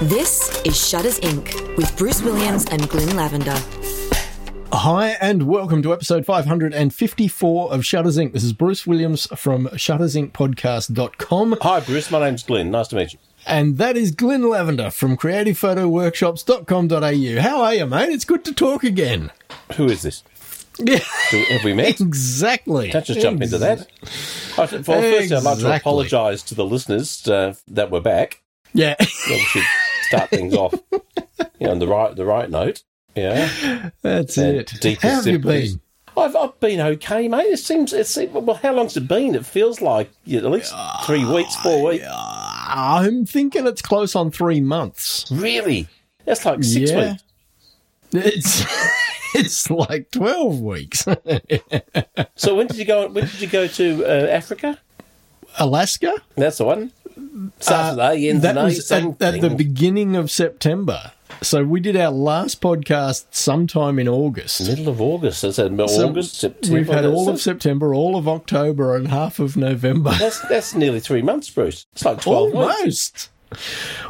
This is Shutters Inc. with Bruce Williams and Glyn Lavender. Hi, and welcome to episode 554 of Shutters Inc. This is Bruce Williams from shuttersincpodcast.com. Hi, Bruce. My name's Glyn. Nice to meet you. And that is Glyn Lavender from creativephotoworkshops.com.au. How are you, mate? It's good to talk again. Who is this? Yeah, Do, have we met? exactly. Don't just jump into that. I should- Well, firstly, I'd like to apologise to the listeners uh, that we're back. Yeah, Yeah, we should start things off you know, on the right the right note. Yeah. that's And it. deepest How have you been? I've, I've been okay, mate. It seems, it seems, well, how long's it been? It feels like yeah, at least three weeks, four weeks. I'm thinking it's close on three months. Really? That's like six Yeah. weeks. It's it's like 12 weeks. So when did you go? When did you go to uh, Africa? Alaska? That's the one. Saturday, Uh, That of was at, at the beginning of September. So we did our last podcast sometime in August. middle of August. That's uh, So August, September. We've had all of September, all of October, and half of November. that's that's nearly three months, Bruce. It's like twelve. Almost.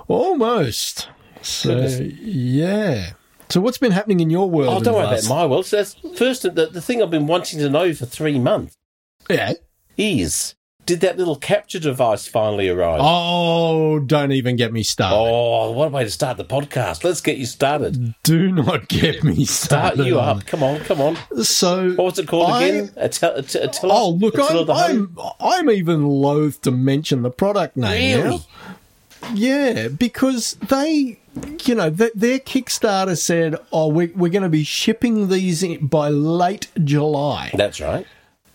Almost. So, Goodness. yeah. So, what's been happening in your world? Oh, don't worry about my world. So that's first. The, the thing I've been wanting to know for three months Yeah. is: did that little capture device finally arrive? Oh, don't even get me started. Oh, what a way to start the podcast. Let's get you started. Do not get me Start started. you up. Come on, come on. So, What was it called I- again? Attila, Att- Attila? Oh, look, I'm. I'm, I'm even loath to mention the product name. Really? now. Yeah, because they, you know, th- their Kickstarter said, oh, we're, we're going to be shipping these in by late July. That's right.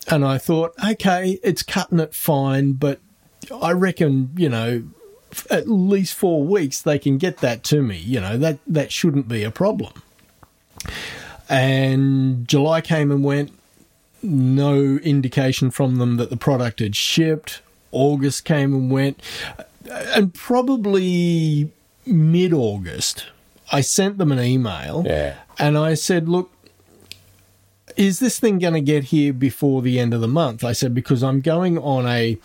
And I thought, okay, it's cutting it fine, but I reckon, you know, at least four weeks they can get that to me. You know, that, that shouldn't be a problem. And July came and went, no indication from them that the product had shipped. August came and went. And probably mid August, I sent them an email Yeah. and I said, look, is this thing going to get here before the end of the month? I said, because I'm going on a,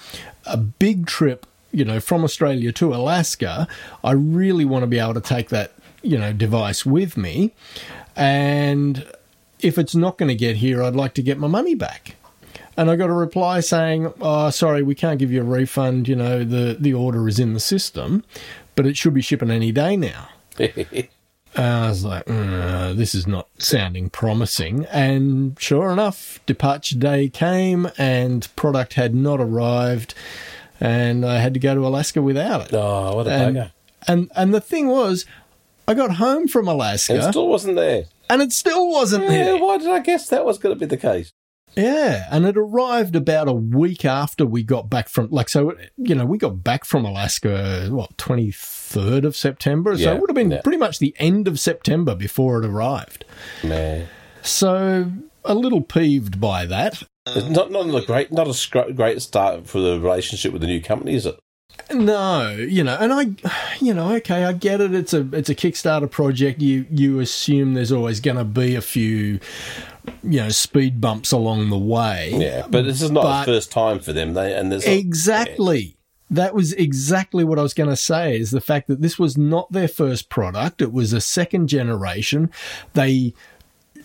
a big trip, you know, from Australia to Alaska. I really want to be able to take that, you know, device with me. And if it's not going to get here, I'd like to get my money back. And I got a reply saying, "Oh, sorry, we can't give you a refund. You know, the the order is in the system, but it should be shipping any day now." And I was like, "Mm, this is not sounding promising. And sure enough, departure day came and product had not arrived, and I had to go to Alaska without it. oh, what a And, bugger. and and the thing was, I got home from Alaska It still wasn't there. and it still wasn't Yeah, there. why did I guess that was going to be the case? Yeah, and it arrived about a week after we got back from like so you know we got back from Alaska what twenty third of September so it would have been yeah. pretty much the end of September before it arrived. Man. So a little peeved by that. It's not not a great not a great start for the relationship with the new company, is it? No, you know, and I, you know, okay, I get it. It's a it's a Kickstarter project. You you assume there's always going to be a few, you know, speed bumps along the way. Yeah, but this is not But- the first time for them. They and there's Exactly. That was exactly what I was going to say is the fact that this was not their first product. It was a second generation. They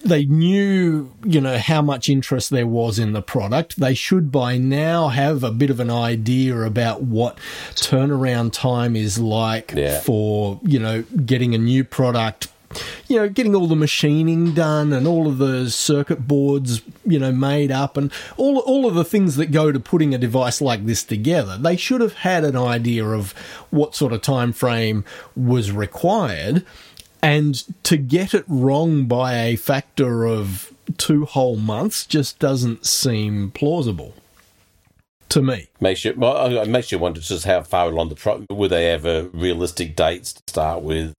they knew, you know, how much interest there was in the product. They should by now have a bit of an idea about what turnaround time is like Yeah. for, you know, getting a new product you know, getting all the machining done and all of the circuit boards, you know, made up and all all of the things that go to putting a device like this together. They should have had an idea of what sort of time frame was required and to get it wrong by a factor of two whole months just doesn't seem plausible to me. makes you well, it makes you wonder just how far along the pro were they ever realistic dates to start with,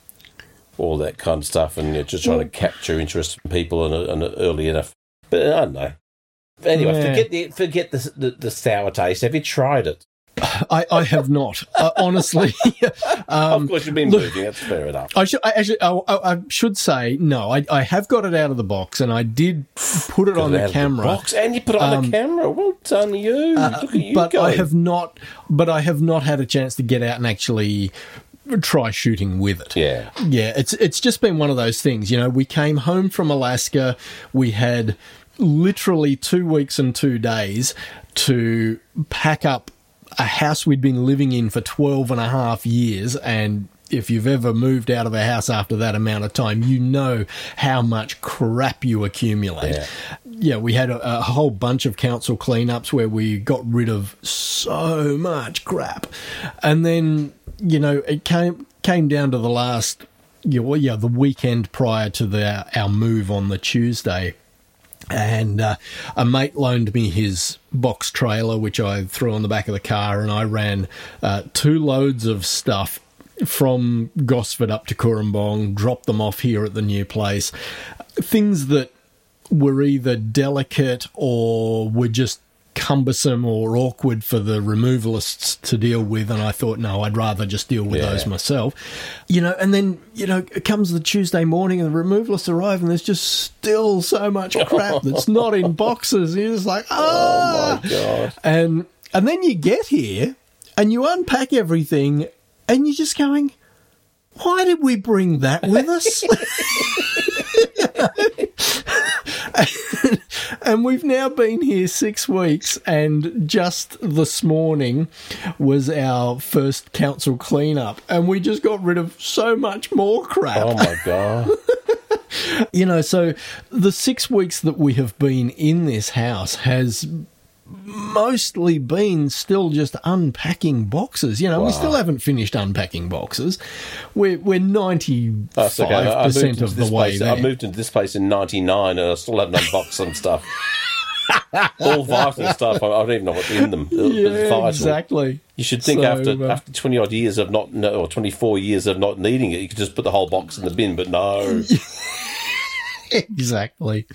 all that kind of stuff, and you're just trying to capture interest from people and, and early enough. But I don't know. Anyway, Yeah. forget the forget the, the the sour taste. Have you tried it? I, I have not, uh, honestly. um, of course, you've been look- moving. That's fair enough. I should I actually I, I should say no. I, I have got it out of the box and I did put it on Out the camera. box, and you put it on Um, the camera. Well done, you. Look at you but go. I have not. But I have not had a chance to get out and actually try shooting with it. Yeah. Yeah, it's it's just been one of those things. You know, we came home from Alaska, we had literally two weeks and two days to pack up a house we'd been living in for 12 and a half years and if you've ever moved out of a house after that amount of time, you know how much crap you accumulate. Yeah. Yeah, we had a, a whole bunch of council cleanups where we got rid of so much crap. And then, you know, it came came down to the last yeah, yeah, the weekend prior to the our move on the Tuesday and uh, a mate loaned me his box trailer, which I threw on the back of the car, and I ran uh, two loads of stuff from Gosford up to Cooranbong, dropped them off here at the new place. Things that were either delicate or were just cumbersome or awkward for the removalists to deal with and I thought no I'd rather just deal with Yeah. those myself you know and then you know it comes the Tuesday morning and the removalists arrive and there's just still so much crap that's not in boxes you're just like ah Oh my god. and and then you get here and you unpack everything and you're just going why did we bring that with us and we've now been here six weeks and just this morning was our first council cleanup and we just got rid of so much more crap Oh my god. you know, so the six weeks that we have been in this house has mostly been still just unpacking boxes. You know, we still haven't finished unpacking boxes. We're we're ninety five okay. I- I moved percent of the way place- there. I moved into this place in '99, and I still haven't unboxed some stuff. All vital stuff. I don't even know what's in them. Yeah, exactly. You should think So, after uh, after twenty odd years of not no, or twenty four years of not needing it, you could just put the whole box in the bin. But no, exactly.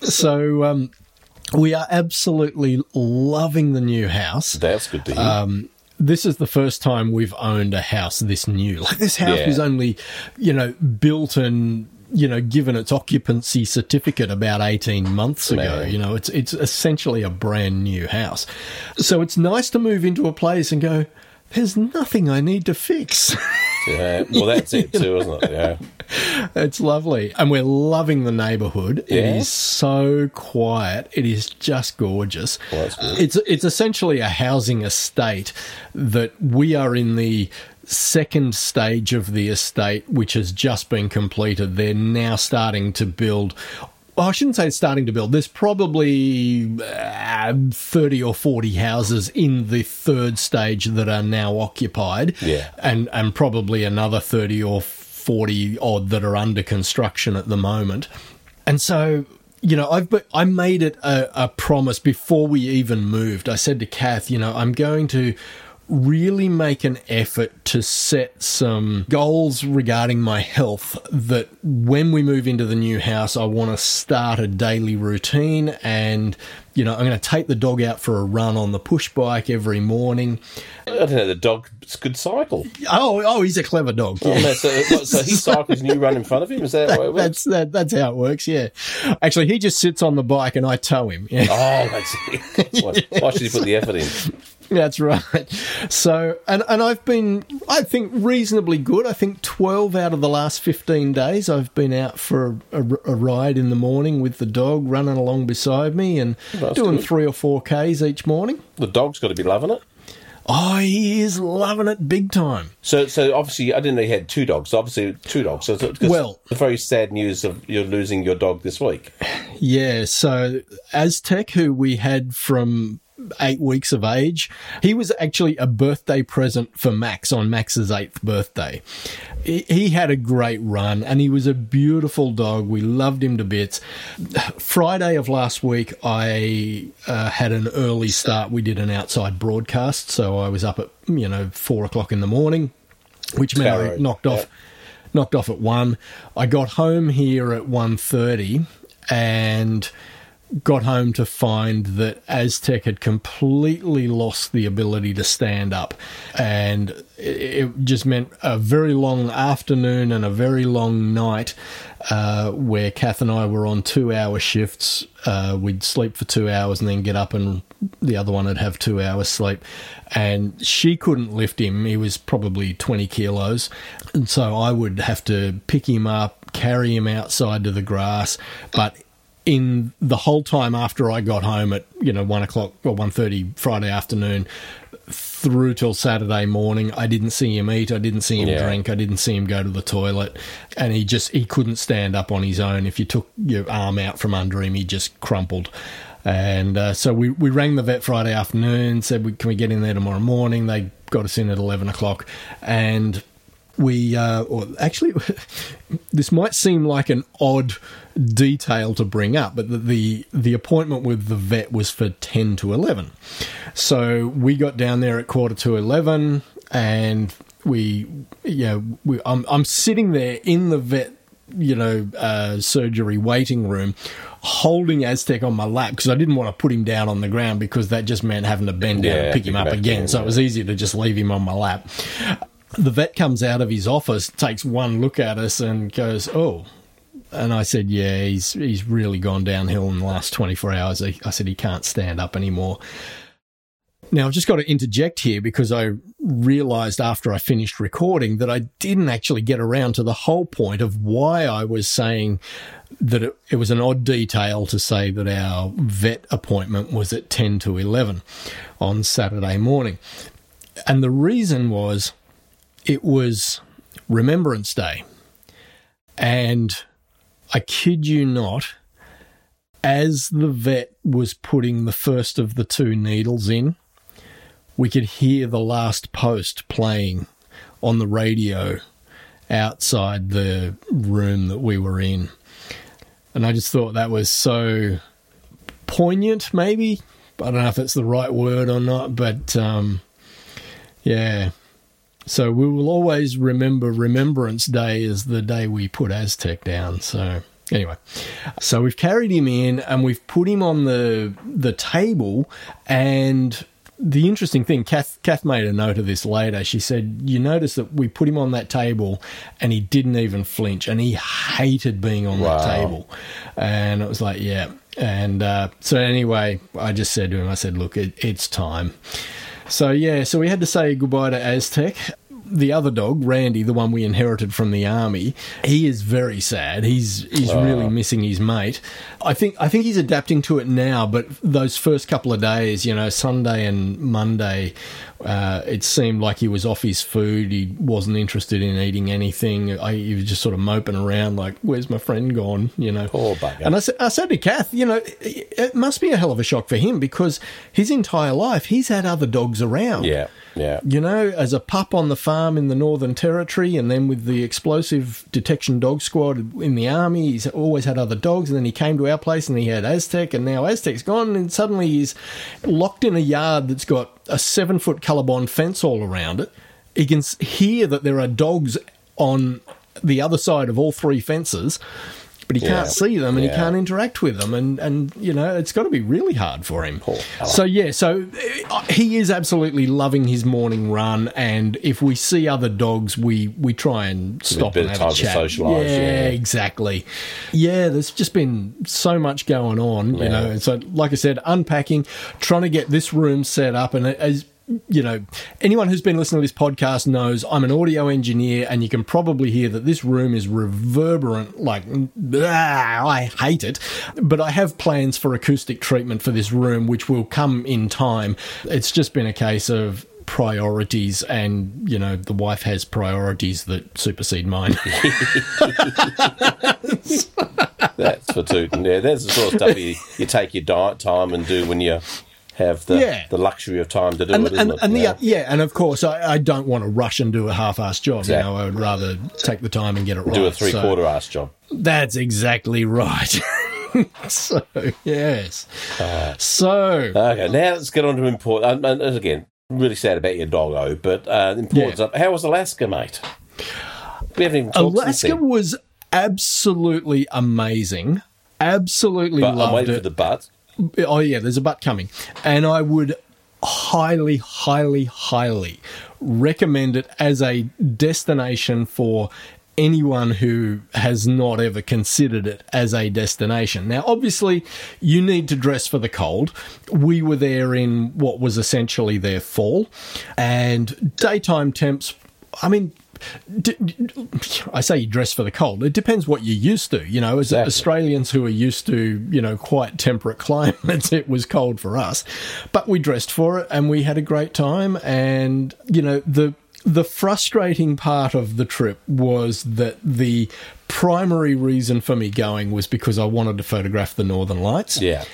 So um, we are absolutely loving the new house. that's good to hear. um, this is the first time we've owned a house this new. Like this house Yeah. was only, you know, built and you know given its occupancy certificate about eighteen months ago. Man. You know, it's it's essentially a brand new house. So it's nice to move into a place and go. There's nothing I need to fix. yeah. Well, that's it too, isn't it? Yeah. It's lovely. And we're loving the neighborhood. It Yeah? is so quiet. It is just gorgeous. Well. It's it's essentially a housing estate that we are in the second stage of the estate which has just been completed. They're now starting to build well, I shouldn't say it's starting to build. There's probably uh, 30 or 40 houses in the third stage that are now occupied. Yeah. And, and probably another 30 or 40 odd that are under construction at the moment. And so, you know, I've but I made it a, a promise before we even moved. I said to Kath, you know, I'm going to really make an effort to set some goals regarding my health that when we move into the new house I want to start a daily routine and you know I'm going to take the dog out for a run on the push bike every morning I don't know. The dog's good cycle. oh oh he's a clever dog Oh, no, so, so he cycles and you run in front of him. Is that works? that's that, that's how it works yeah actually he just sits on the bike and I tow him yeah Oh, that's it. Why, why should you put the effort in? That's right. So, and and I've been, I think, reasonably good. I think twelve out of the last fifteen days, I've been out for a, a ride in the morning with the dog running along beside me and That's doing good. three or four k's each morning. The dog's got to be loving it. Oh, he is loving it big time. So, so obviously, I didn't know you had two dogs. So obviously, two dogs. So, Well- the very sad news of you're losing your dog this week. Yeah. So Aztec, who we had from eight weeks of age, he was actually a birthday present for Max on Max's eighth birthday. He, he had a great run and he was a beautiful dog. We loved him to bits. Friday of last week, I uh, had an early start. We did an outside broadcast. So I was up at, you know, four o'clock in the morning, which meant I knocked off yeah. knocked off at one. I got home here at 1.30 and got home to find that Aztec had completely lost the ability to stand up. And it just meant a very long afternoon and a very long night uh, where Kath and I were on two hour shifts. Uh, we'd sleep for two hours and then get up, and the other one would have two hours sleep. And she couldn't lift him, he was probably 20 kilos. And so I would have to pick him up, carry him outside to the grass. But in the whole time after I got home at you know one o'clock or one thirty Friday afternoon through till Saturday morning, I didn't see him eat, I didn't see him yeah. drink, I didn't see him go to the toilet, and he just he couldn't stand up on his own. If you took your arm out from under him, he just crumpled. And uh, so we, we rang the vet Friday afternoon, said, Can we get in there tomorrow morning? They got us in at 11 o'clock. And we, uh, or actually, this might seem like an odd detail to bring up, but the, the, the appointment with the vet was for ten to eleven. So we got down there at quarter to eleven, and we, you know, we, I'm I'm sitting there in the vet, you know, uh, surgery waiting room, holding Aztec on my lap because I didn't want to put him down on the ground because that just meant having to bend down yeah, and pick him up again. so it was easier to just leave him on my lap the vet comes out of his office, takes one look at us, and goes, "Oh." And I said, "Yeah, he's he's really gone downhill in the last 24 hours." I said he can't stand up anymore. Now, I've just got to interject here because I realized after I finished recording that I didn't actually get around to the whole point of why I was saying that it, it, was an odd detail to say that our vet appointment was at 10 to 11 on Saturday morning. And the reason was it was Remembrance Day. And I kid you not, as the vet was putting the first of the two needles in, we could hear the last post playing on the radio outside the room that we were in. And I just thought that was so poignant, maybe. I don't know if it's the right word or not, but um, yeah, so we will always remember Remembrance Day as the day we put Aztec down. So anyway, so we've carried him in and we've put him on the the table and the interesting thing, Kath, Kath made a note of this later. She said, You notice that we put him on that table and he didn't even flinch and he hated being on wow. that table. And it was like, Yeah. And uh, so, anyway, I just said to him, I said, Look, it, it's time. So yeah, so we had to say goodbye to Aztec. The other dog, Randy, the one we inherited from the army, he is very sad. He's he's uh. really missing his mate. I think I think he's adapting to it now, but those first couple of days, you know, Sunday and Monday, uh, it seemed like he was off his food. He wasn't interested in eating anything. I, he was just sort of moping around, like, "Where's my friend gone?" You know. Poor bugger. And I said, I said to Kath, you know, it must be a hell of a shock for him because his entire life he's had other dogs around. Yeah. Yeah. You know, as a pup on the farm in the Northern Territory, and then with the explosive detection dog squad in the army, he's always had other dogs. And then he came to our place and he had Aztec, and now Aztec's gone, and suddenly he's locked in a yard that's got a seven foot Colorbond fence all around it. He can hear that there are dogs on the other side of all three fences, but he yeah. can't see them and yeah. he can't interact with them. And, and you know, it's got to be really hard for him. So, yeah, so uh, he is absolutely loving his morning run. And if we see other dogs, we, we try and stop and have a chat. Yeah, yeah, exactly. Yeah, there's just been so much going on, you know. And so, like I said, unpacking, trying to get this room set up. And as you know, anyone who's been listening to this podcast knows I'm an audio engineer, and you can probably hear that this room is reverberant. Like, ah, I hate it. But I have plans for acoustic treatment for this room, which will come in time. It's just been a case of priorities and you know the wife has priorities that supersede mine that's for tooting yeah that's the sort of stuff you, you take your diet time and do when you're have the yeah. the luxury of time to do and, it, and, it? And the, yeah, and of course, I, I, don't want to rush and do a half-assed job. Exactly. You know, I would rather take the time and get it right. Do a three-quarter-ass so, job. That's exactly right. so yes. Uh, so okay, now let's get on to important. And, and again, really sad about your doggo, but uh, important yeah. How was Alaska, mate? We haven't even talked Alaska was absolutely amazing Absolutely But I'm loved waiting it. for the but. Oh yeah, there's a butt coming, and I would highly, highly, highly recommend it as a destination for anyone who has not ever considered it as a destination. Now, obviously, you need to dress for the cold. We were there in what was essentially their fall, and daytime temps. I mean. D- d- I say you dress for the cold. It depends what you're used to. You know, as Exactly. Australians who are used to, you know, quite temperate climates, it was cold for us. But we dressed for it and we had a great time. And, you know, the the frustrating part of the trip was that the primary reason for me going was because I wanted to photograph the northern lights Yeah.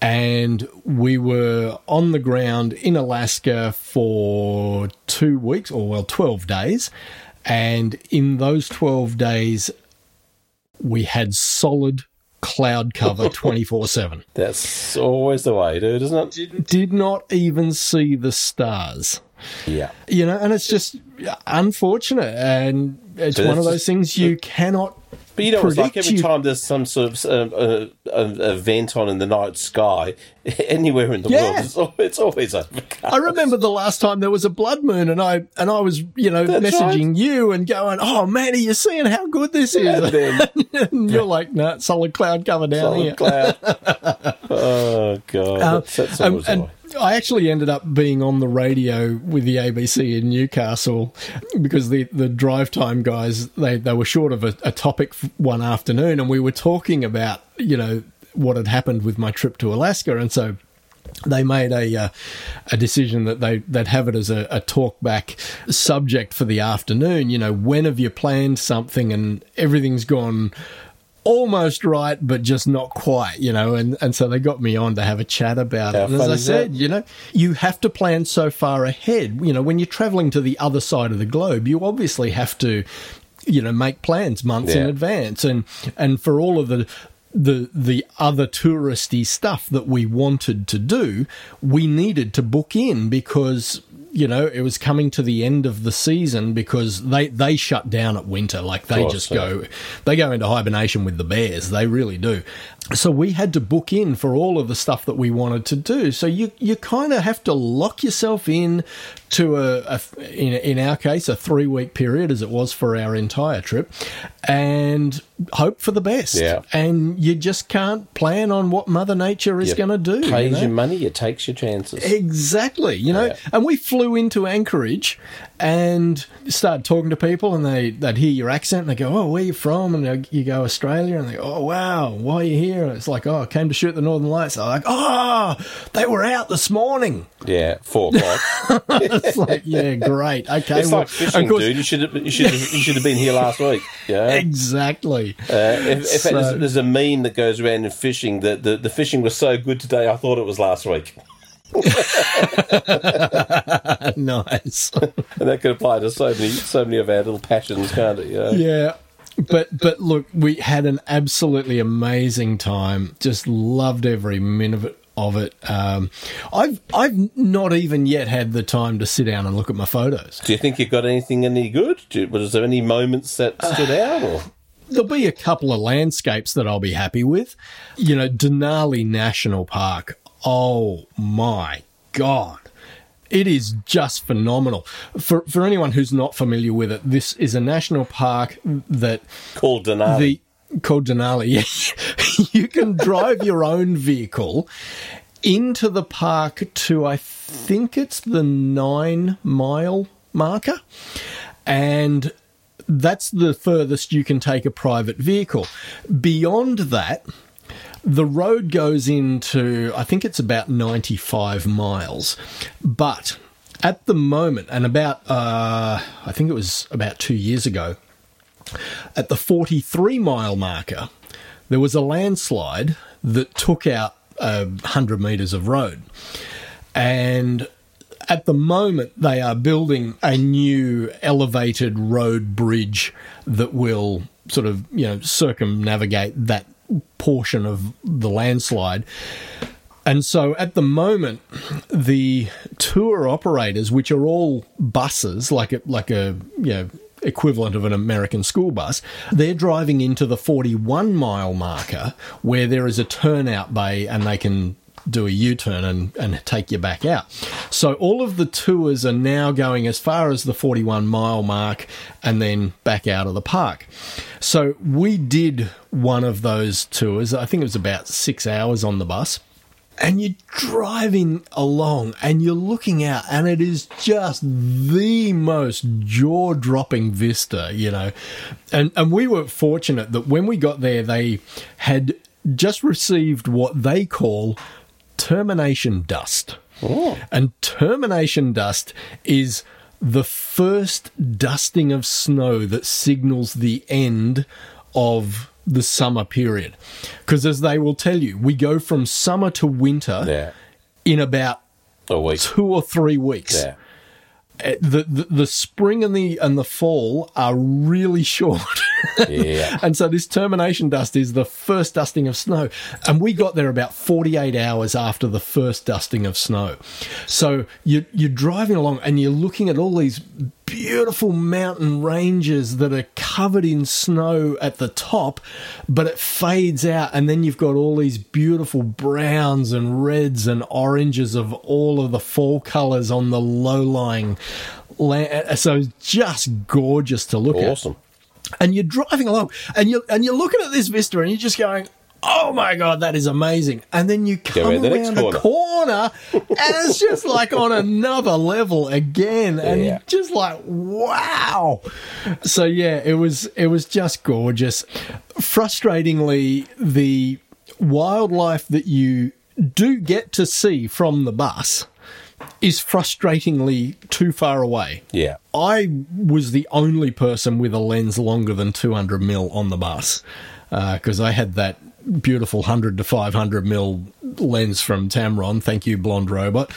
And we were on the ground in Alaska for two weeks, or well, 12 days. And in those 12 days, we had solid cloud cover 24 7. That's always the way, dude, isn't it? Did not even see the stars. Yeah. You know, and it's just unfortunate. And it's So one of those things you cannot. But you know, it's like every you- time there's some sort of um, uh, uh, event on in the night sky, anywhere in the Yeah. world, it's, al- it's always overcast. I remember the last time there was a blood moon, and I and I was, you know, That's messaging you and going, "Oh man, are you seeing how good this is?" And then and you're like, "No, solid cloud cover down here." solid cloud. oh god, Um, that's, that's and, always. I actually ended up being on the radio with the ABC in Newcastle because the, the drive time guys they, they were short of a, a topic one afternoon, and we were talking about you know what had happened with my trip to Alaska, and so they made a uh, a decision that they they'd have it as a, a talk back subject for the afternoon. You know, when have you planned something and everything's gone almost right, but just not quite. You know, and and so they got me on to have a chat about How it. And as I said, that? you know, you have to plan so far ahead. You know, when you're traveling to the other side of the globe, you obviously have to you know make plans months in advance and and for all of the the the other touristy stuff that we wanted to do we needed to book in because you know it was coming to the end of the season because they they shut down at winter. Like they course, just go they go into hibernation with the bears. They really do so we had to book in for all of the stuff that we wanted to do so you you kind of have to lock yourself in to a, a in, in our case a 3 week period as it was for our entire trip and hope for the best Yeah. and you just can't plan on what mother nature is going to do you Pays know? your money, it takes your chances. Exactly, you know, Yeah. and we flew into Anchorage and start talking to people, and they they'd hear your accent, and they go, "Oh, where you from?" And you go, "Australia," and they go, "Oh, wow, why are you here?" And it's like, "Oh, I came to shoot the Northern Lights." I'm like, "Oh, they were out this morning." Yeah, four o'clock. It's like, yeah, great, okay. it's well, like fishing, course- dude. You should have, you should have, you should have been here last week. Yeah. Exactly. Uh, if, if So- there's, there's a meme that goes around in fishing that the, the fishing was so good today, I thought it was last week, nice. and that could apply to so many so many of our little passions, can't it? Yeah. Yeah. But but look, we had an absolutely amazing time. Just loved every minute of it. Of it. Um, I've I've not even yet had the time to sit down and look at my photos. Do you think you've got anything any good? Do, was there any moments that stood out? Or? There'll be a couple of landscapes that I'll be happy with. You know, Denali National Park. Oh my god. It is just phenomenal. For for anyone who's not familiar with it, this is a national park that Called Denali. the called Denali. You can drive your own vehicle into the park to I think it's the nine mile marker, and that's the furthest you can take a private vehicle. Beyond that. The road goes into, I think it's about 95 miles. But at the moment, and about, uh, I think it was about two years ago, at the 43 mile marker, there was a landslide that took out uh, 100 metres of road. And at the moment, they are building a new elevated road bridge that will sort of, you know, circumnavigate that portion of the landslide. And so at the moment, the tour operators, which are all buses, like a, like a, you know, equivalent of an American school bus. They're driving into the 41 mile marker where there is a turnout bay and they can do a U turn and, and take you back out. So all of the tours are now going as far as the 41 mile mark and then back out of the park. So we did one of those tours. I think it was about six hours on the bus and you're driving along and you're looking out and it is just the most jaw-dropping vista you know and and we were fortunate that when we got there they had just received what they call termination dust Oh. and termination dust is the first dusting of snow that signals the end of the summer period. Because as they will tell you, we go from summer to winter Yeah. in about A week. two or three weeks. Yeah. Uh, The, the the spring and the and the fall are really short. Yeah. And so this termination dust is the first dusting of snow. And we got there about 48 hours after the first dusting of snow. So you, you're driving along and you're looking at all these beautiful mountain ranges that are covered in snow at the top, but it fades out. And then you've got all these beautiful browns and reds and oranges of all of the fall colors on the low lying land. So it's just gorgeous to look at Awesome. And you're driving along and you're and you're looking at this vista and you're just going oh my god that is amazing. And then you come around the around a corner and it's just like on another level again and Yeah. you're just like wow. So yeah it was it was just gorgeous. Frustratingly the wildlife that you do get to see from the bus is frustratingly too far away Yeah. I was the only person with a lens longer than 200 mil on the bus uh, because I had that beautiful 100 to 500 mil lens from Tamron. Thank you, Blonde Robot.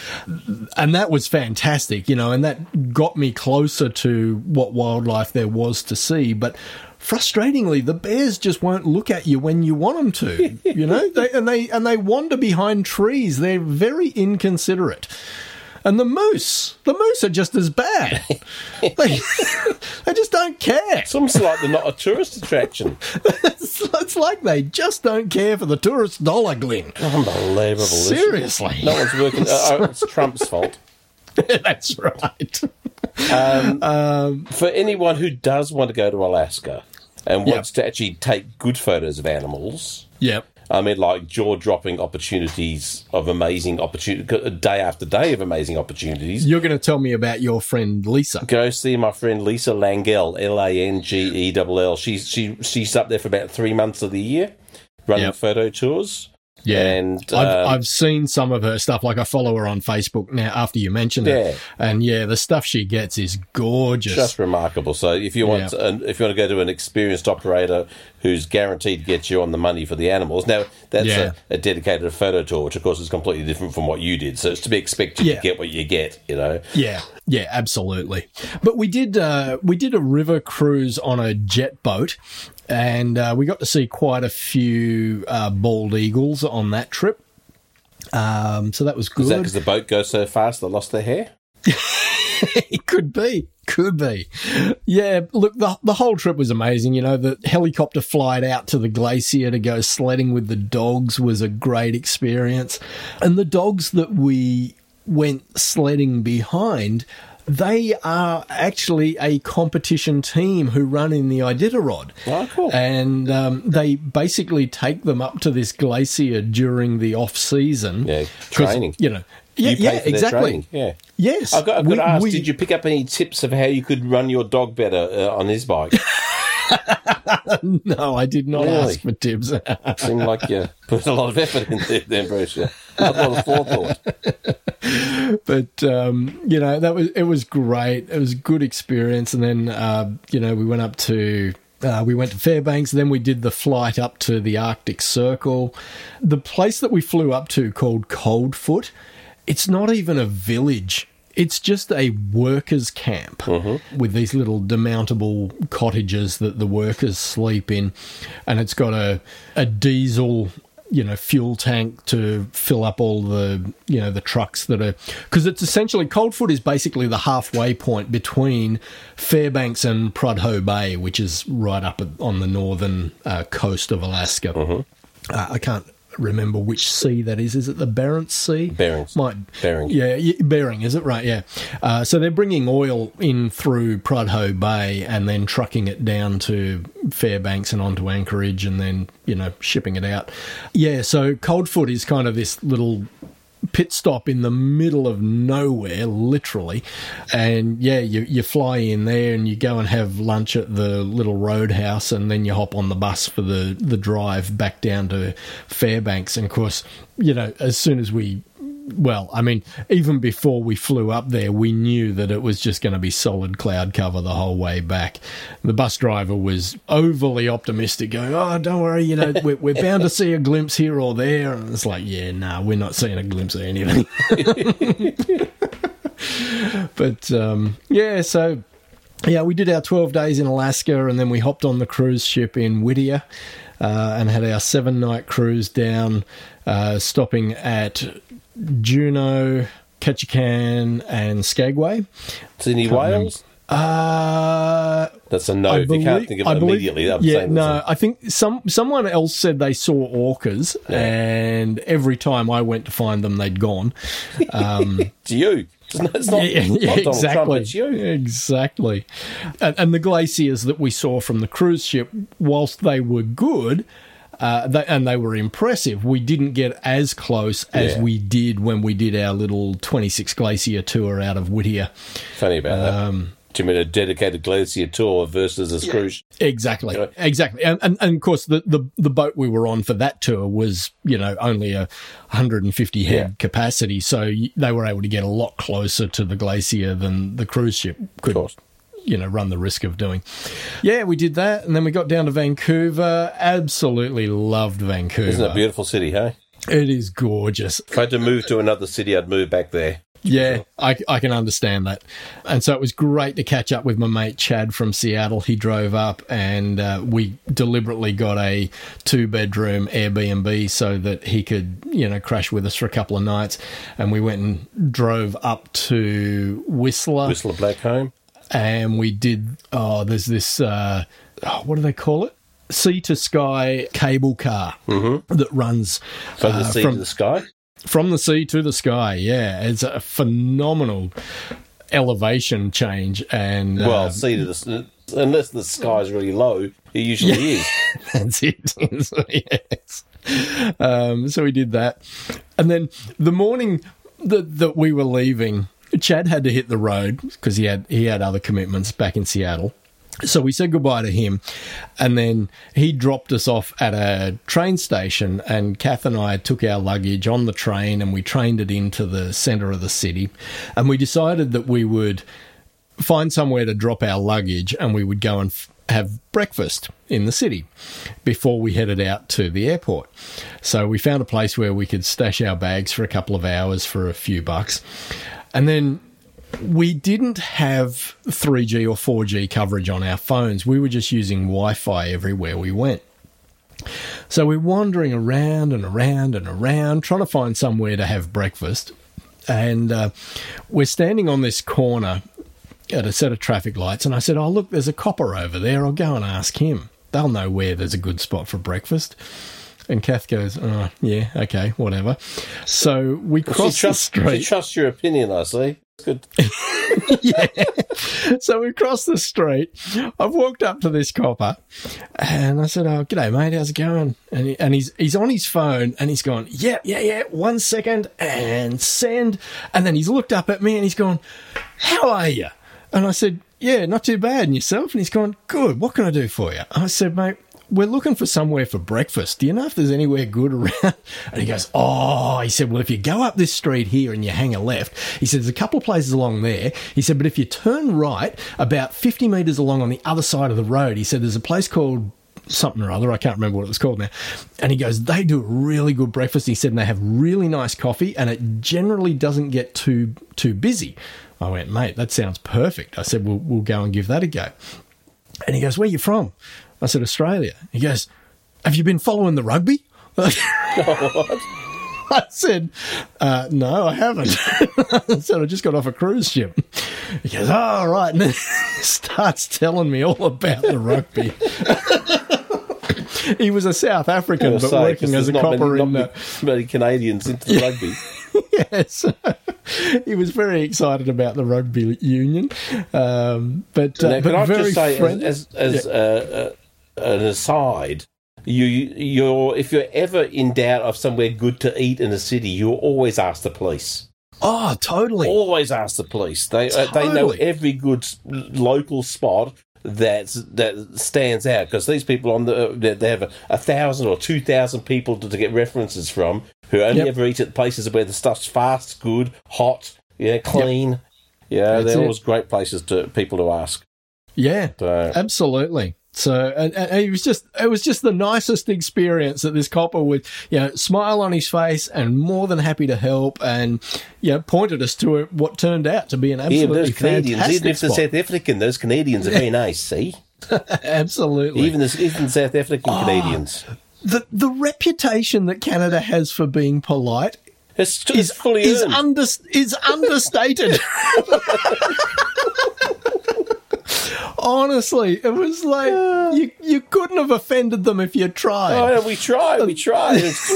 And that was fantastic, you know, and that got me closer to what wildlife there was to see. But frustratingly, the bears just won't look at you when you want them to, you know, they, and they and they wander behind trees. They're very inconsiderate. And the moose, the moose are just as bad. they, they just don't care. It's almost like they're not a tourist attraction. It's, it's like they just don't care for the tourist dollar, Glyn. Unbelievable. Seriously. No one's working. Uh, oh, it's Trump's fault. That's right. Um, um, for anyone who does want to go to Alaska and wants to actually take good photos of animals, Yep. I mean, like jaw dropping opportunities of amazing opportunity, day after day of amazing opportunities. You're going to tell me about your friend Lisa. Go see my friend Lisa Langell, L A N G E L L. She's she she's up there for about three months of the year, running Yep. photo tours. Yeah. and I've, um, I've seen some of her stuff. Like I follow her on Facebook now after you mentioned Yeah. it. And yeah, the stuff she gets is gorgeous. just remarkable. So if you want, Yeah. an, if you want to go to an experienced operator who's guaranteed to get you on the money for the animals, now that's Yeah. a, a dedicated photo tour, which of course is completely different from what you did. So it's to be expected to get what you get. You know, Yeah, yeah, absolutely. But we did uh, we did a river cruise on a jet boat, and uh, we got to see quite a few uh, bald eagles on that trip. Um, so that was good. is that because the boat goes so fast they lost their hair? it could be, could be. Yeah, look, the the whole trip was amazing. You know, the helicopter flight out to the glacier to go sledding with the dogs was a great experience, and the dogs that we went sledding behind. They are actually a competition team who run in the Iditarod. Oh, cool. And um, they basically take them up to this glacier during the off season. Yeah, training. You know, yeah, yeah, exactly. Yeah. Yes, I've got, I've got We- to ask, we- did you pick up any tips of how you could run your dog better uh, on his bike? No, I did not Really? ask for tips. Seemed like you put a lot of effort into Bruce. Yeah. A lot of forethought. but um, you know, that was it was great. It was a good experience. And then uh, you know, we went up to uh, we went to Fairbanks. Then we did the flight up to the Arctic Circle. The place that we flew up to called Coldfoot. It's not even a village. It's just a workers' camp with these little demountable cottages that the workers sleep in, and it's got a a diesel you know fuel tank to fill up all the you know the trucks that are because it's essentially Coldfoot is basically the halfway point between Fairbanks and Prudhoe Bay, which is right up on the northern uh, coast of Alaska. Uh, I can't remember which sea that is. Is it the Barents Sea? Barents. Might Bering. Yeah, yeah, Bering, is it right? Yeah. Uh, so they're bringing oil in through Prudhoe Bay and then trucking it down to Fairbanks and onto Anchorage and then you know shipping it out. Yeah. So Coldfoot is kind of this little pit stop in the middle of nowhere, literally. And yeah, you, you fly in there and you go and have lunch at the little roadhouse, and then you hop on the bus for the, the drive back down to Fairbanks. And of course, you know, as soon as we well, I mean, even before we flew up there, we knew that it was just going to be solid cloud cover the whole way back. The bus driver was overly optimistic, going, "Oh, don't worry, you know, we're, we're bound to see a glimpse here or there." And it's like, "Yeah, nah, we're not seeing a glimpse of anything." but um, yeah, so yeah, we did our 12 days in Alaska and then we hopped on the cruise ship in Whittier uh, and had our seven night cruise down, uh, stopping at Juneau, Ketchikan, and Skagway. Sydney, Wales? Uh, That's a no. I if you can't think of it believe- immediately, I'm yeah, no. that's I think some someone else said they saw orcas, and every time I went to find them, they'd gone. Um, a- it's you. It's not, it's not, yeah, not exactly. Trump. Exactly. And, and the glaciers that we saw from the cruise ship, whilst they were good. Uh, they, and they were impressive. We didn't get as close as Yeah. we did when we did our little 26 glacier tour out of Whittier. Funny about Um, that. Do you mean a dedicated glacier tour versus a cruise? Exactly, Yeah. exactly, and, and and of course the, the the boat we were on for that tour was you know only a 150 head Yeah. capacity, so they were able to get a lot closer to the glacier than the cruise ship could. Course. You know, run the risk of doing. Yeah, we did that, and then we got down to Vancouver. Absolutely loved Vancouver. Isn't it a beautiful city, hey? It is gorgeous. If I had to move to another city, I'd move back there. Yeah, I, I can understand that. And so it was great to catch up with my mate Chad from Seattle. He drove up and uh, we deliberately got a two bedroom Airbnb so that he could, you know, crash with us for a couple of nights. And we went and drove up to Whistler, Whistler Blackcomb. And we did, oh, there's this, uh, oh, what do they call it? Sea to sky cable car that runs From the uh, sea from to the sky. from the sea to the sky. Yeah, it's a phenomenal elevation change, and Well, uh, sea to the unless the sky's really low, it usually is. that's it. yes. Um, so we did that, and then the morning that that we were leaving, Chad had to hit the road because he had he had other commitments back in Seattle. So we said goodbye to him, and then he dropped us off at a train station. And Kath and I took our luggage on the train, and we trained it into the centre of the city. And we decided that we would find somewhere to drop our luggage, and we would go and f- have breakfast in the city before we headed out to the airport. So we found a place where we could stash our bags for a couple of hours for a few bucks, and then we didn't have 3G or 4G coverage on our phones. We were just using Wi Fi everywhere we went. So we're wandering around and around and around, trying to find somewhere to have breakfast. And uh, we're standing on this corner Uh, at a set of traffic lights. And I said, Oh, look, there's a copper over there. I'll go and ask him. They'll know where there's a good spot for breakfast. And Kath goes, Oh, yeah, okay, whatever. So we She cross the street. she trusts your opinion, I see. It's good. yeah. So we crossed the street. I've walked up to this copper and I said, Oh, g'day, mate. How's it going? And, he, and he's, he's on his phone and he's gone, Yeah, yeah, yeah. One second and send. And then he's looked up at me and he's gone, How are you? And I said, Yeah, not too bad. And yourself? And he's gone, Good. What can I do for you? I said, Mate, we're looking for somewhere for breakfast. Do you know if there's anywhere good around? And he goes, Oh, he said, Well, if you go up this street here and you hang a left, he said, There's a couple of places along there. He said, But if you turn right about 50 metres along on the other side of the road, he said, There's a place called something or other. I can't remember what it was called now. And he goes, They do a really good breakfast. He said, And they have really nice coffee and it generally doesn't get too too busy. I went, Mate, that sounds perfect. I said, We'll, we'll go and give that a go. And he goes, Where are you from? I said, Australia. He goes, Have you been following the rugby? I said, uh, no, I haven't. I said, I just got off a cruise ship. He goes, oh, all right. And then he starts telling me all about the rugby. he was a South African, but Say, working as a copper many, in not the, many Canadians into the rugby. yes. he was very excited about the rugby union. Um, but, uh, Now, but can I just say, friendly. as as, as uh, uh, an aside, you you're if you're ever in doubt of somewhere good to eat in a city, you always ask the police. oh, totally. Always ask the police. They uh, they know every good local spot that's that stands out because these people on the they they have a, a thousand or two thousand people to, to get references from who only Yep. ever eat at places where the stuff's fast, good, hot, yeah, clean. Yeah, That's they're it. always great places to people to ask. Yeah, So. absolutely. So, and, and it was just, it was just the nicest experience that this copper would you know, smile on his face and more than happy to help and, you know, pointed us to what turned out to be an Yeah, absolutely but those Canadians, even if they're. South African, those Canadians are very nice. See, absolutely. even the even South African ah, Canadians, the, the reputation that Canada has for being polite it's, it's is, fully is, under, is understated. Honestly, it was like you, you couldn't have offended them if you tried. oh, yeah, we tried, we tried, it's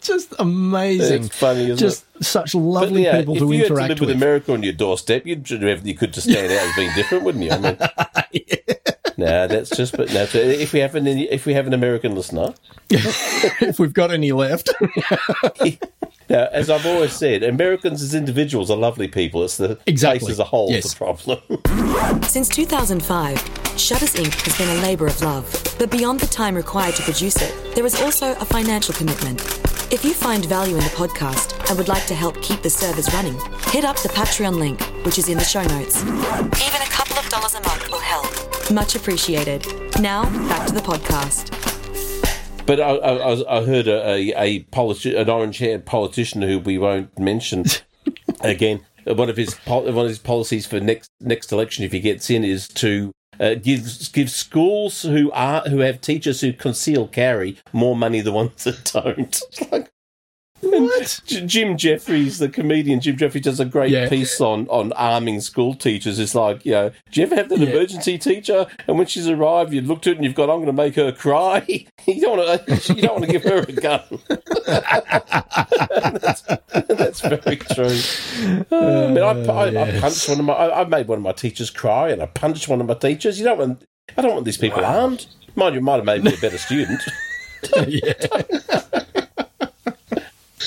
just amazing. It's funny, just such lovely yeah, people if to you had to interact live with, with. America on your doorstep, you'd do everything you could to stand out as being different, wouldn't you? I mean, no, that's just. But no, if we have an if we have an American listener, if we've got any left. now as I've always said, Americans as individuals are lovely people. It's the Exactly. place as a whole Yes. the problem. Since 2005, Shutters Inc. has been a labour of love. But beyond the time required to produce it, there is also a financial commitment. If you find value in the podcast and would like to help keep the servers running, hit up the Patreon link, which is in the show notes. Even a couple of dollars a month will help. Much appreciated. Now, back to the podcast. But I, I, I heard a, a, a politi- an orange-haired politician who we won't mention again. One of his pol- one of his policies for next next election, if he gets in, is to uh, give give schools who are who have teachers who conceal carry more money than ones that don't. It's like, what? J- Jim Jefferies, the comedian Jim Jefferies, does a great Yeah. piece on, on arming school teachers. It's like, you know, do you ever have that Yeah. emergency teacher, and when she's arrived, you looked at it and you've got, I'm going to make her cry. you don't want to, you don't want to give her a gun. that's, that's very true. Uh, I mean, I, I, I punched one of my, I, I made one of my teachers cry, and I punched one of my teachers. You don't want, I don't want these people armed. Mind you, might have made me a better student. yeah.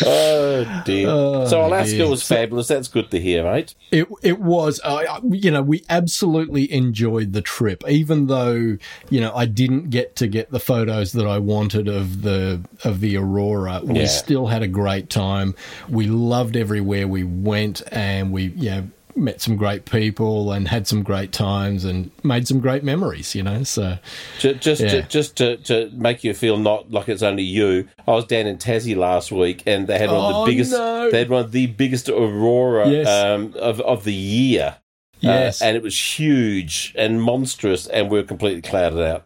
Oh dear. Oh, so Alaska dear. was fabulous. That's good to hear, right? It it was, uh, you know, we absolutely enjoyed the trip, even though you know I didn't get to get the photos that I wanted of the of the aurora. We Yeah. still had a great time. We loved everywhere we went, and we you know met some great people and had some great times and made some great memories. You know, so Just, just, Yeah. to, just to, to make you feel not like it's only you. I was down in Tassie last week, and they had one of Oh, the biggest. no. They had one of the biggest aurora Yes. um, of of the year. Yes. Uh, and it was huge and monstrous, and we were completely clouded out.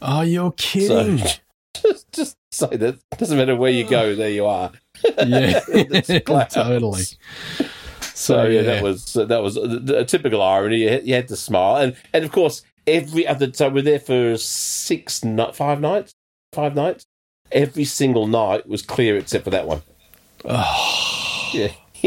oh, you're So kidding? just, just say that doesn't matter where you go, there you are. yeah, It's totally. So oh, yeah, that was uh, that was uh, a, a typical irony. You had, you had to smile, and and of course every other. So we're there for six, five nights, five nights. Every single night was clear except for that one. Oh. Yeah.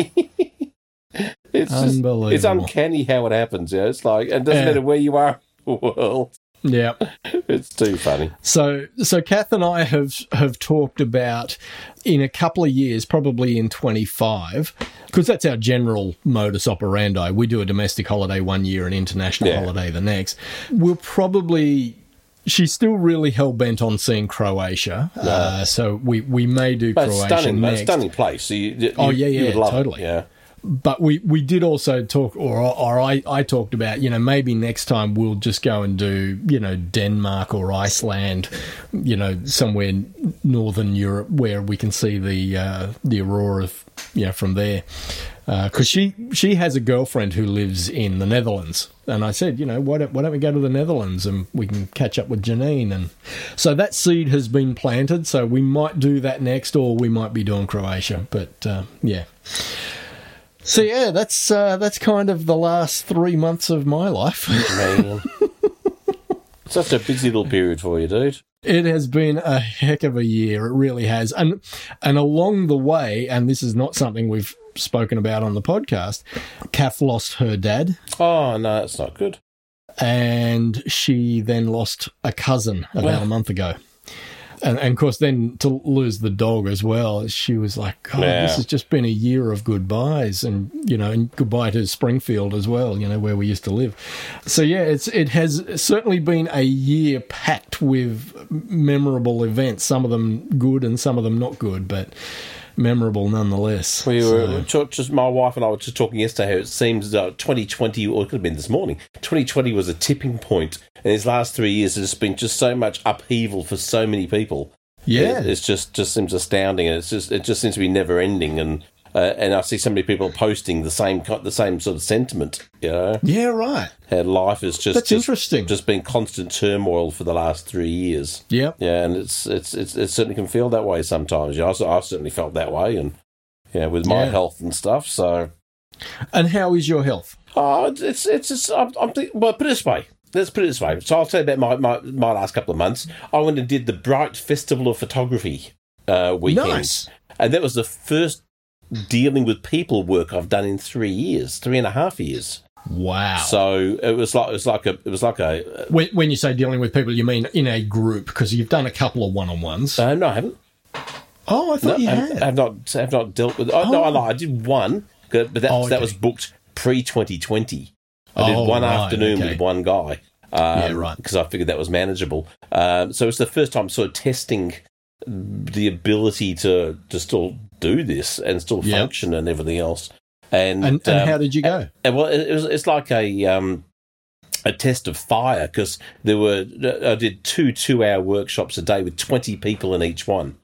it's just, it's uncanny how it happens. Yeah, it's like it doesn't Yeah. matter where you are in the world. Yeah. It's too funny. So, so Kath and I have have talked about in a couple of years, probably in twenty five, because that's our general modus operandi. We do a domestic holiday one year, an international Yeah. holiday the next. We'll probably. She's still really hell bent on seeing Croatia, uh, so we, we may do But Croatia stunning, next. stunning place. So you, you, Oh, yeah, you yeah, would love it, totally. Yeah. But we, we did also talk, or or I, I talked about, you know, maybe next time we'll just go and do, you know, Denmark or Iceland, you know, somewhere in northern Europe where we can see the uh, the aurora, you know, from there. because she she has a girlfriend who lives in the Netherlands, and I said, you know, why don't why don't we go to the Netherlands and we can catch up with Janine, and so that seed has been planted. So we might do that next, or we might be doing Croatia, but uh, yeah. So yeah, that's uh, that's kind of the last three months of my life. Such a busy little period for you, dude. It has been a heck of a year. It really has. And and along the way, and this is not something we've spoken about on the podcast, Kath lost her dad. Oh no, that's not good. And she then lost a cousin about Wow. a month ago. And, and of course, then to lose the dog as well, she was like, God, Yeah. this has just been a year of goodbyes. And, you know, and goodbye to Springfield as well, you know, where we used to live. So, yeah, it's it has certainly been a year packed with memorable events, some of them good and some of them not good, but memorable nonetheless. We were just, just my wife and I were just talking yesterday. How it seems uh, that 2020, or it could have been this morning. 2020 was a tipping point, and these last three years there's been just so much upheaval for so many people. yeah. It, it's just just seems astounding, and it's just it just seems to be never ending. And uh, and I see so many people posting the same the same sort of sentiment. You know, yeah, right. how life is just That's just, interesting. Just been constant turmoil for the last three years. Yeah, Yeah, and it's it's it's it certainly can feel that way sometimes. You know, I, I certainly felt that way, and yeah, with my Yeah. health and stuff. So, And how is your health? oh, it's it's, it's I'm, I'm think, well, put it this way. Let's put it this way. So I'll tell you about my, my, my last couple of months. I went and did the Bright Festival of Photography uh, weekend, Nice. and that was the first dealing with people work I've done in three years, three and a half years. Wow. So it was like it was like a it was like a When, when you say dealing with people, you mean in a group because you've done a couple of one-on-ones. uh, no, I haven't. oh, I No, thought you I had. have not have not dealt with. Oh, no, I Oh. lied. I did one, but that Oh, that was booked pre twenty twenty. I did Oh, one right, afternoon okay. with one guy. Um, Yeah, right. Because I figured that was manageable. Um, so it's the first time sort of testing the ability to to still do this and still Yeah. function and everything else. And And, and um, how did you go? and well, it it was it's like a um, a test of fire because there were I did two two hour workshops a day with twenty people in each one.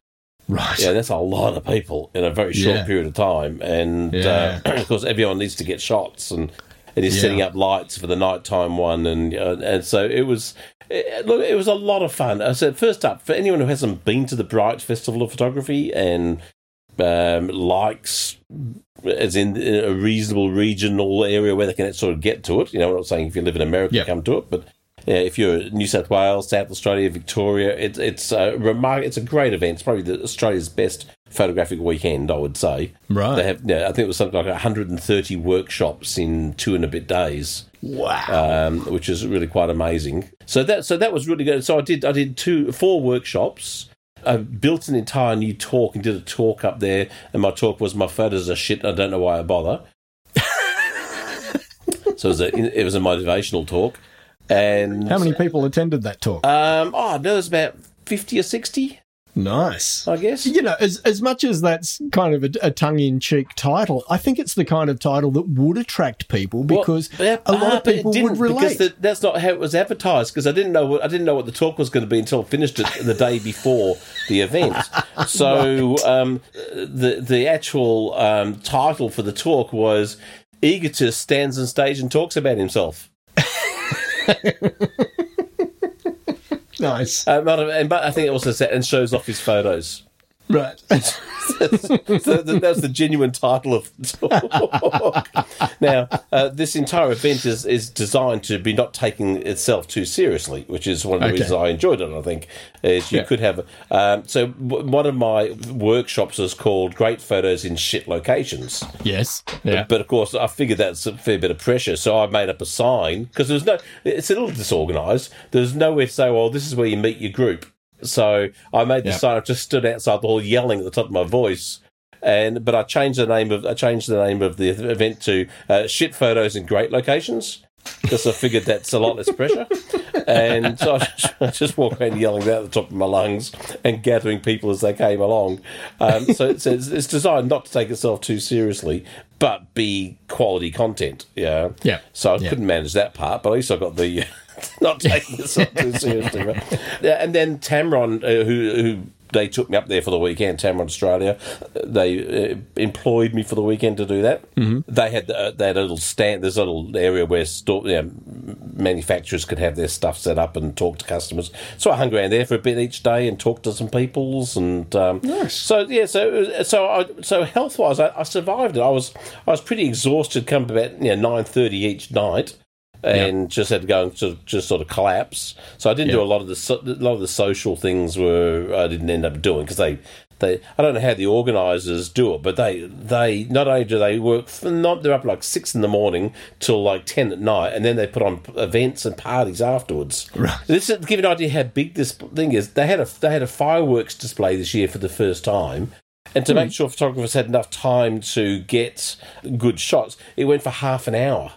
Right. Yeah, that's a lot of people in a very short Yeah. period of time, and Yeah. uh, of course everyone needs to get shots, and and he's Yeah. setting up lights for the nighttime one, and uh, and so it was. It, look, it was a lot of fun. I said, first up, for anyone who hasn't been to the Bright Festival of Photography and um, likes, as in a reasonable regional area where they can sort of get to it. You know, I'm not saying if you live in America, Yeah. come to it, but yeah, if you're New South Wales, South Australia, Victoria, it's it's a remar- It's a great event. It's probably the, Australia's best photographic weekend, I would say. Right. They have, yeah, I think it was something like 130 workshops in two and a bit days wow. um, which is really quite amazing. So that so that was really good. So I did I did two four workshops. I built an entire new talk and did a talk up there, and my talk was my photos are shit. I don't know why I bother. so it was a it was a motivational talk, and how many people attended that talk? Um, oh, there was about fifty or sixty, nice. I guess. You know, as as much as that's kind of a, a tongue-in-cheek title, I think it's the kind of title that would attract people because Well, yeah, a lot ah, of people didn't, would relate. because the, that's not how it was advertised. Because I didn't know what I didn't know what the talk was going to be until I finished it the day before the event. So um, the the actual um, title for the talk was "Egotist stands on stage and talks about himself." nice, Uh, but, and but I think it also said and shows off his photos. right? so that's the genuine title of the talk. now, uh, this entire event is, is designed to be not taking itself too seriously, which is one of the Okay. reasons I enjoyed it. I think is you Yeah. could have. Um, so w- one of my workshops is called "Great Photos in Shit Locations." yes, yeah, But of course, I figured that's a fair bit of pressure, so I made up a sign because there's no. It's a little disorganised. There's nowhere to say, "Well, this is where you meet your group." So I made the Yeah. sign. I just stood outside the hall yelling at the top of my voice, and but I changed the name of I changed the name of the event to uh, "Shit Photos in Great Locations." Because I figured that's a lot less pressure, and so I just, I just walked around yelling that at the top of my lungs and gathering people as they came along. Um, so it's, it's, it's designed not to take itself too seriously, but be quality content. Yeah, Yeah. So I Yeah. couldn't manage that part, but at least I got the not taking itself too seriously. Right? Yeah, and then Tamron, uh, who who they took me up there for the weekend, Tamron Australia. They uh, employed me for the weekend to do that. Mm-hmm. They had uh, they had a little stand. There's a little area where store, you know, manufacturers could have their stuff set up and talk to customers. So I hung around there for a bit each day and talked to some peoples. And um, Nice. so yeah, so so I, so health wise, I, I survived it. I was I was pretty exhausted. Come about you know nine thirty each night and just had to go and sort of, just sort of collapse. So I didn't do a lot of the so, a lot of the social things were I didn't end up doing because they. They, I don't know how the organisers do it, but they, they not only do they work, not they're up like six in the morning till like ten at night, and then they put on events and parties afterwards. Right. This is to give you an idea how big this thing is. They had a they had a fireworks display this year for the first time, and to hmm. make sure photographers had enough time to get good shots, it went for half an hour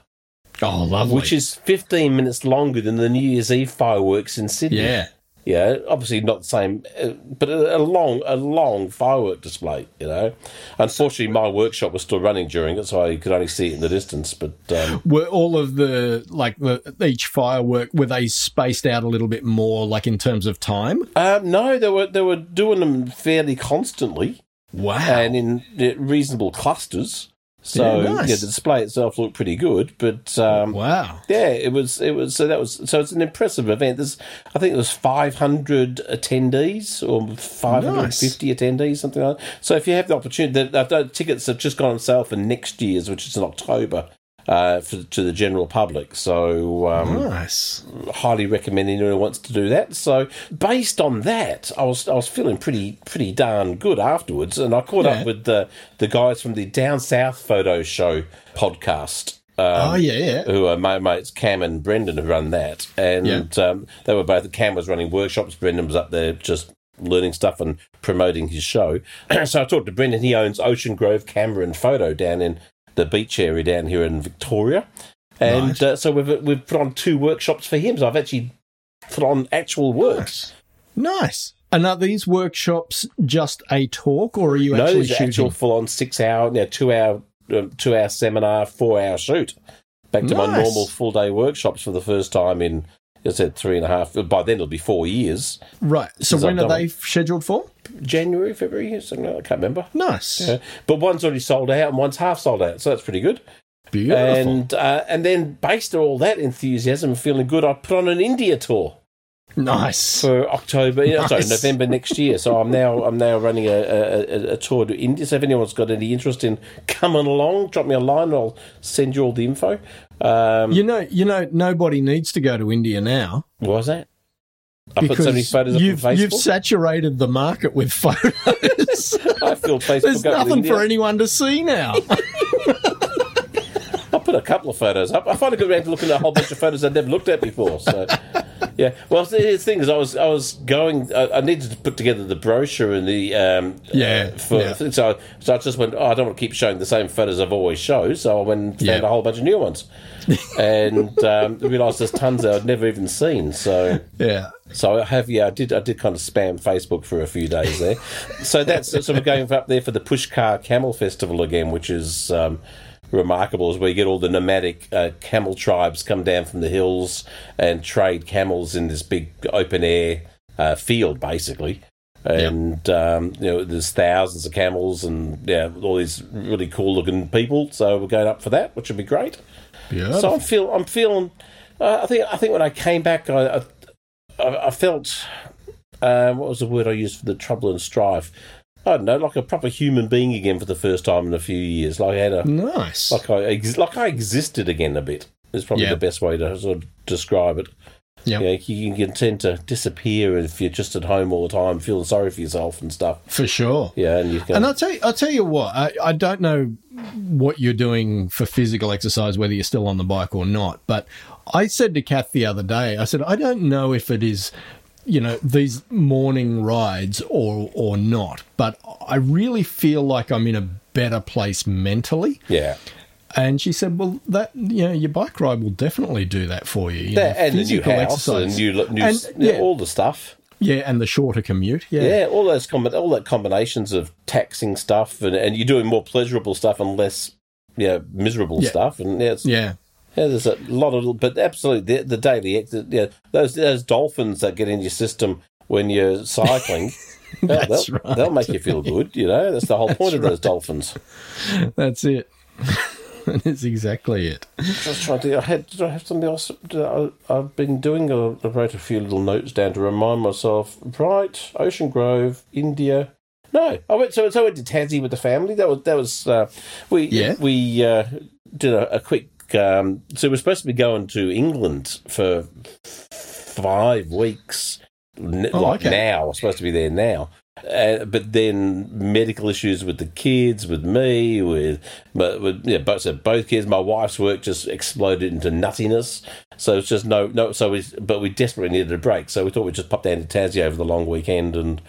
Oh, lovely. which is 15 minutes longer than the New Year's Eve fireworks in Sydney. yeah. Yeah, obviously not the same, uh, but a, long, a long firework display. You know, unfortunately, my workshop was still running during it, so I could only see it in the distance. But um, Were all of the like the each firework were they spaced out a little bit more, like in terms of time? um, no, they were they were doing them fairly constantly Wow. and in reasonable clusters. So Yeah, nice. yeah, the display itself looked pretty good, but um, wow. Yeah, it was. It was. So that was. So it's an impressive event. There's, I think, it was 500 attendees or 550 attendees, something like that. So if you have the opportunity, the, the tickets have just gone on sale for next year's, which is in October, uh, for, to the general public. So um, Nice. highly recommend anyone who wants to do that. So based on that, I was I was feeling pretty pretty darn good afterwards, and I caught Yeah. up with the the guys from the Down South Photo Show podcast. Um, oh yeah, yeah. who are my mates Cam and Brendan who run that, and um, they were both. Cam was running workshops. Brendan was up there just learning stuff and promoting his show. so I talked to Brendan. He owns Ocean Grove Camera and Photo down in the beach area down here in Victoria, and Nice. uh, so we've we've put on two workshops for him. So I've actually put on actual works. Nice. And are these workshops just a talk, or are you No, actually shooting? actual full on six hour, know, two hour, um, two hour seminar, four hour shoot. Back to my normal full day workshops for the first time in, I said three and a half. By then it'll be four years. Right. So when are they scheduled for? January, February, something like I can't remember. Nice. Yeah. But one's already sold out and one's half sold out, so that's pretty good. Beautiful. And uh, and then based on all that enthusiasm, and feeling good, I put on an India tour. Nice. for October, yeah, sorry, November next year. So I'm now I'm now running a, a, a- tour to India. So if anyone's got any interest in coming along, drop me a line. I'll send you all the info. Um, You know, you know, nobody needs to go to India now was that? I put so many because photos up you've you've saturated the market with photos. I filled Facebook There's nothing for anyone to see now. Put a couple of photos up. I finally got around to looking at a whole bunch of photos I'd never looked at before. So, yeah. Well, the the thing is, I was I was going. I, I needed to put together the brochure and the um, Yeah, uh, for, yeah. so so I just went. Oh, I don't want to keep showing the same photos I've always shown. So I went and found Yeah. a whole bunch of new ones, and um, realised there's tons that I'd never even seen. So yeah. so I have, yeah, I did, I did kind of spam Facebook for a few days there. so that's so we're going up there for the Pushkar Camel Festival again, which is um, remarkable, is where you get all the nomadic uh, camel tribes come down from the hills and trade camels in this big open air uh, field, basically. And um, you know, there's thousands of camels and yeah, all these really cool looking people. So we're going up for that, which would be great. Beautiful. So I'm feel I'm feeling. Uh, I think I think when I came back, I I, I I felt uh, what was the word I used for the trouble and strife. I don't know, like a proper human being again for the first time in a few years. Like I had a nice. like I ex- like I existed again a bit. Is probably Yeah. the best way to sort of describe it. Yeah, you can tend to disappear if you're just at home all the time, feeling sorry for yourself and stuff. For sure. Yeah, and you can. And I'll tell you, I'll tell you what, I, I don't know what you're doing for physical exercise, whether you're still on the bike or not. But I said to Kath the other day, I said, I don't know if it is, you know, these morning rides or or not, but I really feel like I'm in a better place mentally. yeah, And she said, well, that you know, your bike ride will definitely do that for you. you know, and the new house and new, new And, yeah. all the stuff. yeah, and the shorter commute. Yeah, Yeah, all those combi- all that combinations of taxing stuff and, and you're doing more pleasurable stuff and less yeah miserable Yeah. stuff and yeah, it's, yeah. Yeah. there's a lot of but absolutely the, the daily yeah those those dolphins that get in your system when you're cycling They'll, That's right. they'll make you feel good, you know. That's the whole point of those dolphins. That's it. that is exactly it. Just trying to. I had. Did I have something else? I, I've been doing. I I wrote a few little notes down to remind myself. Right, Ocean Grove, India. No, I went. So, so I went to Tassie with the family. That was. That was. Uh, we. Yeah. We uh, did a, a quick. Um, so we're supposed to be going to England for five weeks. N- Oh, like okay. now, we're supposed to be there now. Uh, but then medical issues with the kids, with me, with but with yeah, both so both kids. My wife's work just exploded into nuttiness. So it's just no, no. So we, but we desperately needed a break. So we thought we'd just pop down to Tassie over the long weekend, and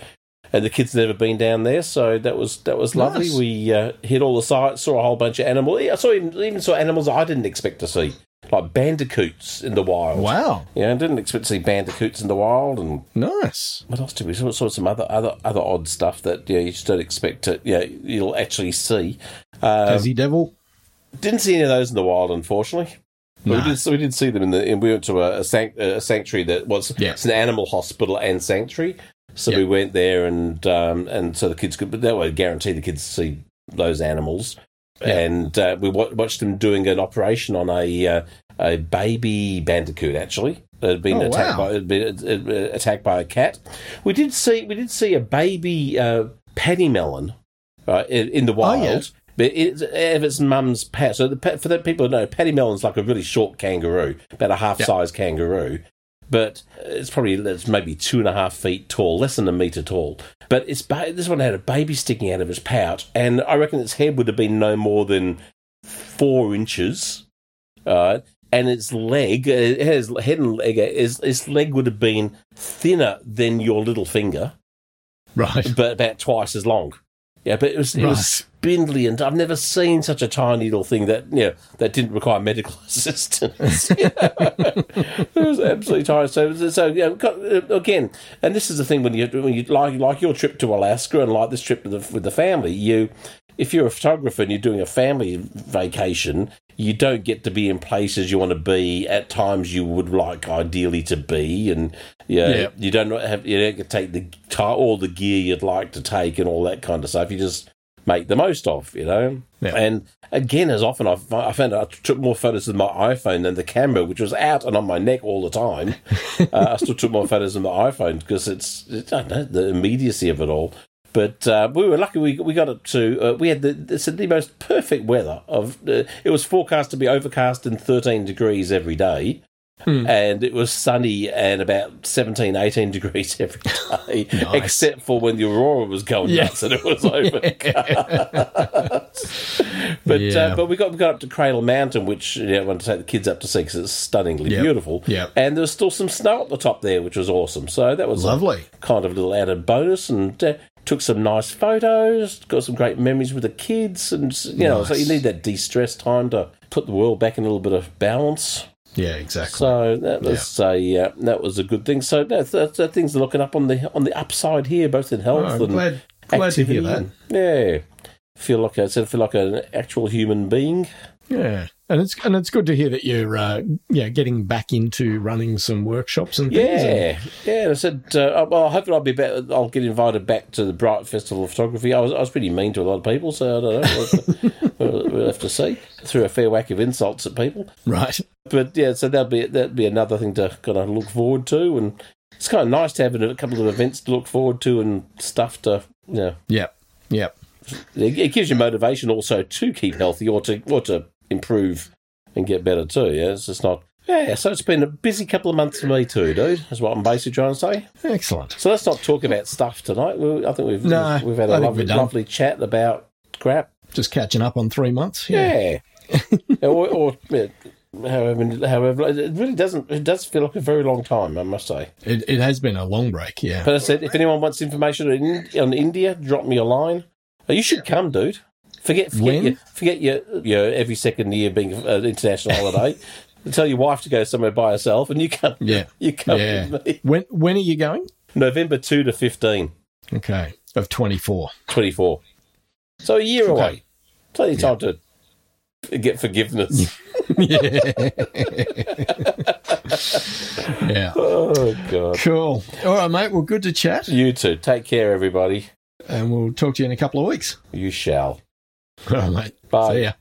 and the kids never been down there, so that was that was lovely. Nice. We uh, hit all the sites, saw a whole bunch of animals. I saw even, even saw animals I didn't expect to see, like bandicoots in the wild. Wow. Yeah, I didn't expect to see bandicoots in the wild, and Nice. what else did we saw? Saw some other other other odd stuff that yeah you just don't expect to yeah you'll actually see. Uh, Tassie Devil. didn't see any of those in the wild, unfortunately. Nah. We did. We did see them in the. We went to a, a, sanct, a sanctuary that was. Yeah. It's an animal hospital and sanctuary. So Yeah. we went there, and um, and so the kids could. But that would guarantee the kids to see those animals. Yeah. And uh, we wa- watched them doing an operation on a uh, a baby bandicoot. Actually, that had been Oh, attacked wow. by had been uh, attacked by a cat. We did see we did see a baby uh, pademelon right, in, in the wild. Oh, yeah. But it's of its mum's pet. So the for the people who know, pademelon's like a really short kangaroo, about a half size kangaroo. But it's probably it's maybe two and a half feet tall, less than a meter tall. But it's ba- this one had a baby sticking out of its pouch, and I reckon its head would have been no more than four inches. Uh, and its leg, uh, it has head and leg. Its, its leg would have been thinner than your little finger Right. but about twice as long. Yeah, but it was it Right. was spindly, and I've never seen such a tiny little thing that you know that didn't require medical assistance. it was absolutely tiny. So, so yeah, uh, again, and this is the thing when you when you like like your trip to Alaska and like this trip with the, with the family, you if you're a photographer and you're doing a family vacation, you don't get to be in places you want to be at times you would like ideally to be, and yeah, Yeah. you don't have you don't get to take the all the gear you'd like to take and all that kind of stuff. You just make the most of, you know. Yeah. And again, as often I've, I found I took more photos with my iPhone than the camera, which was out and on my neck all the time. uh, I still took more photos with my iPhone because it's, it's I don't know the immediacy of it all. But uh, we were lucky. We we got up to uh, we had the it's the most perfect weather. Of uh, it was forecast to be overcast and 13 degrees every day, and it was sunny and about 17, 18 degrees every day, Nice. except for when the aurora was going Yeah. nuts and it was overcast. but Yeah. uh, but we got we got up to Cradle Mountain, which you know, I wanted to take the kids up to see because it's stunningly Yep. beautiful. Yep. and there was still some snow at the top there, which was awesome. So that was Lovely. kind of a little added bonus, and uh, took some nice photos. Got some great memories with the kids, and you know, so you need that de-stress time to put the world back in a little bit of balance. Yeah, exactly. So that was a uh, that was a good thing. So that's, that's, that things are looking up on the on the upside here, both in health Oh, and glad, glad to hear activity. that. Yeah, feel like I said, feel like an actual human being. Yeah, and it's and it's good to hear that you're uh, yeah getting back into running some workshops and things. and- Yeah, yeah. And I said, uh, well, hopefully I'll be better. I'll get invited back to the Bright Festival of Photography. I was, I was pretty mean to a lot of people, so I don't know. we'll, we'll have to see. Threw a fair whack of insults at people, right. but yeah. So that'll be that'll be another thing to kind of look forward to, and it's kind of nice to have a couple of events to look forward to and stuff to you know. Yep. Yep. It it gives you motivation also to keep healthy or to or to improve and get better too. Yeah, it's just not. Yeah, so it's been a busy couple of months for me too, dude. Is what I'm basically trying to say. Excellent. So let's not talk about stuff tonight. We, I think we've No, we've had a lovely, lovely chat about crap. Just catching up on three months. Yeah. Yeah, or, or yeah, however, however, it really doesn't. It does feel like a very long time, I must say. It, it has been a long break. Yeah. But I said, if anyone wants information on, on India, drop me a line. You should come, dude. Forget, forget, When? your, forget your, your every second year being an international holiday. Tell your wife to go somewhere by herself, and you come. Yeah. you come Yeah. with me. When when are you going? November two to 15, Okay. Of twenty four. 24. So a year Okay. away. Plenty of time to get forgiveness. Yeah. oh god. Cool. All right, mate. Well, good to chat, You too. Take care, everybody. and we'll talk to you in a couple of weeks. You shall. All right, mate. Bye. See ya.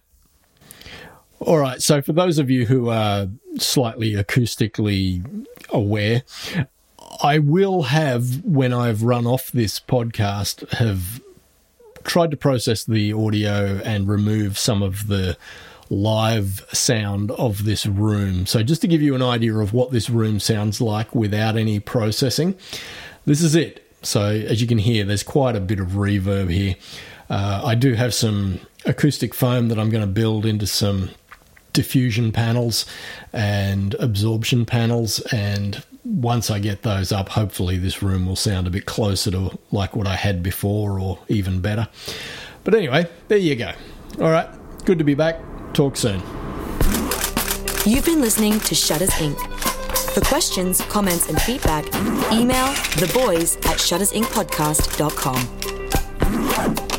All right. So, for those of you who are slightly acoustically aware, I will have, when I've run off this podcast, have tried to process the audio and remove some of the live sound of this room. So, just to give you an idea of what this room sounds like without any processing, this is it. So, as you can hear, there's quite a bit of reverb here. Uh, I do have some acoustic foam that I'm going to build into some diffusion panels and absorption panels. And once I get those up, hopefully this room will sound a bit closer to like what I had before or even better. But anyway, there you go. All right, good to be back. Talk soon. You've been listening to Shutters Inc. For questions, comments, and feedback, email the boys at shuttersincpodcast.com.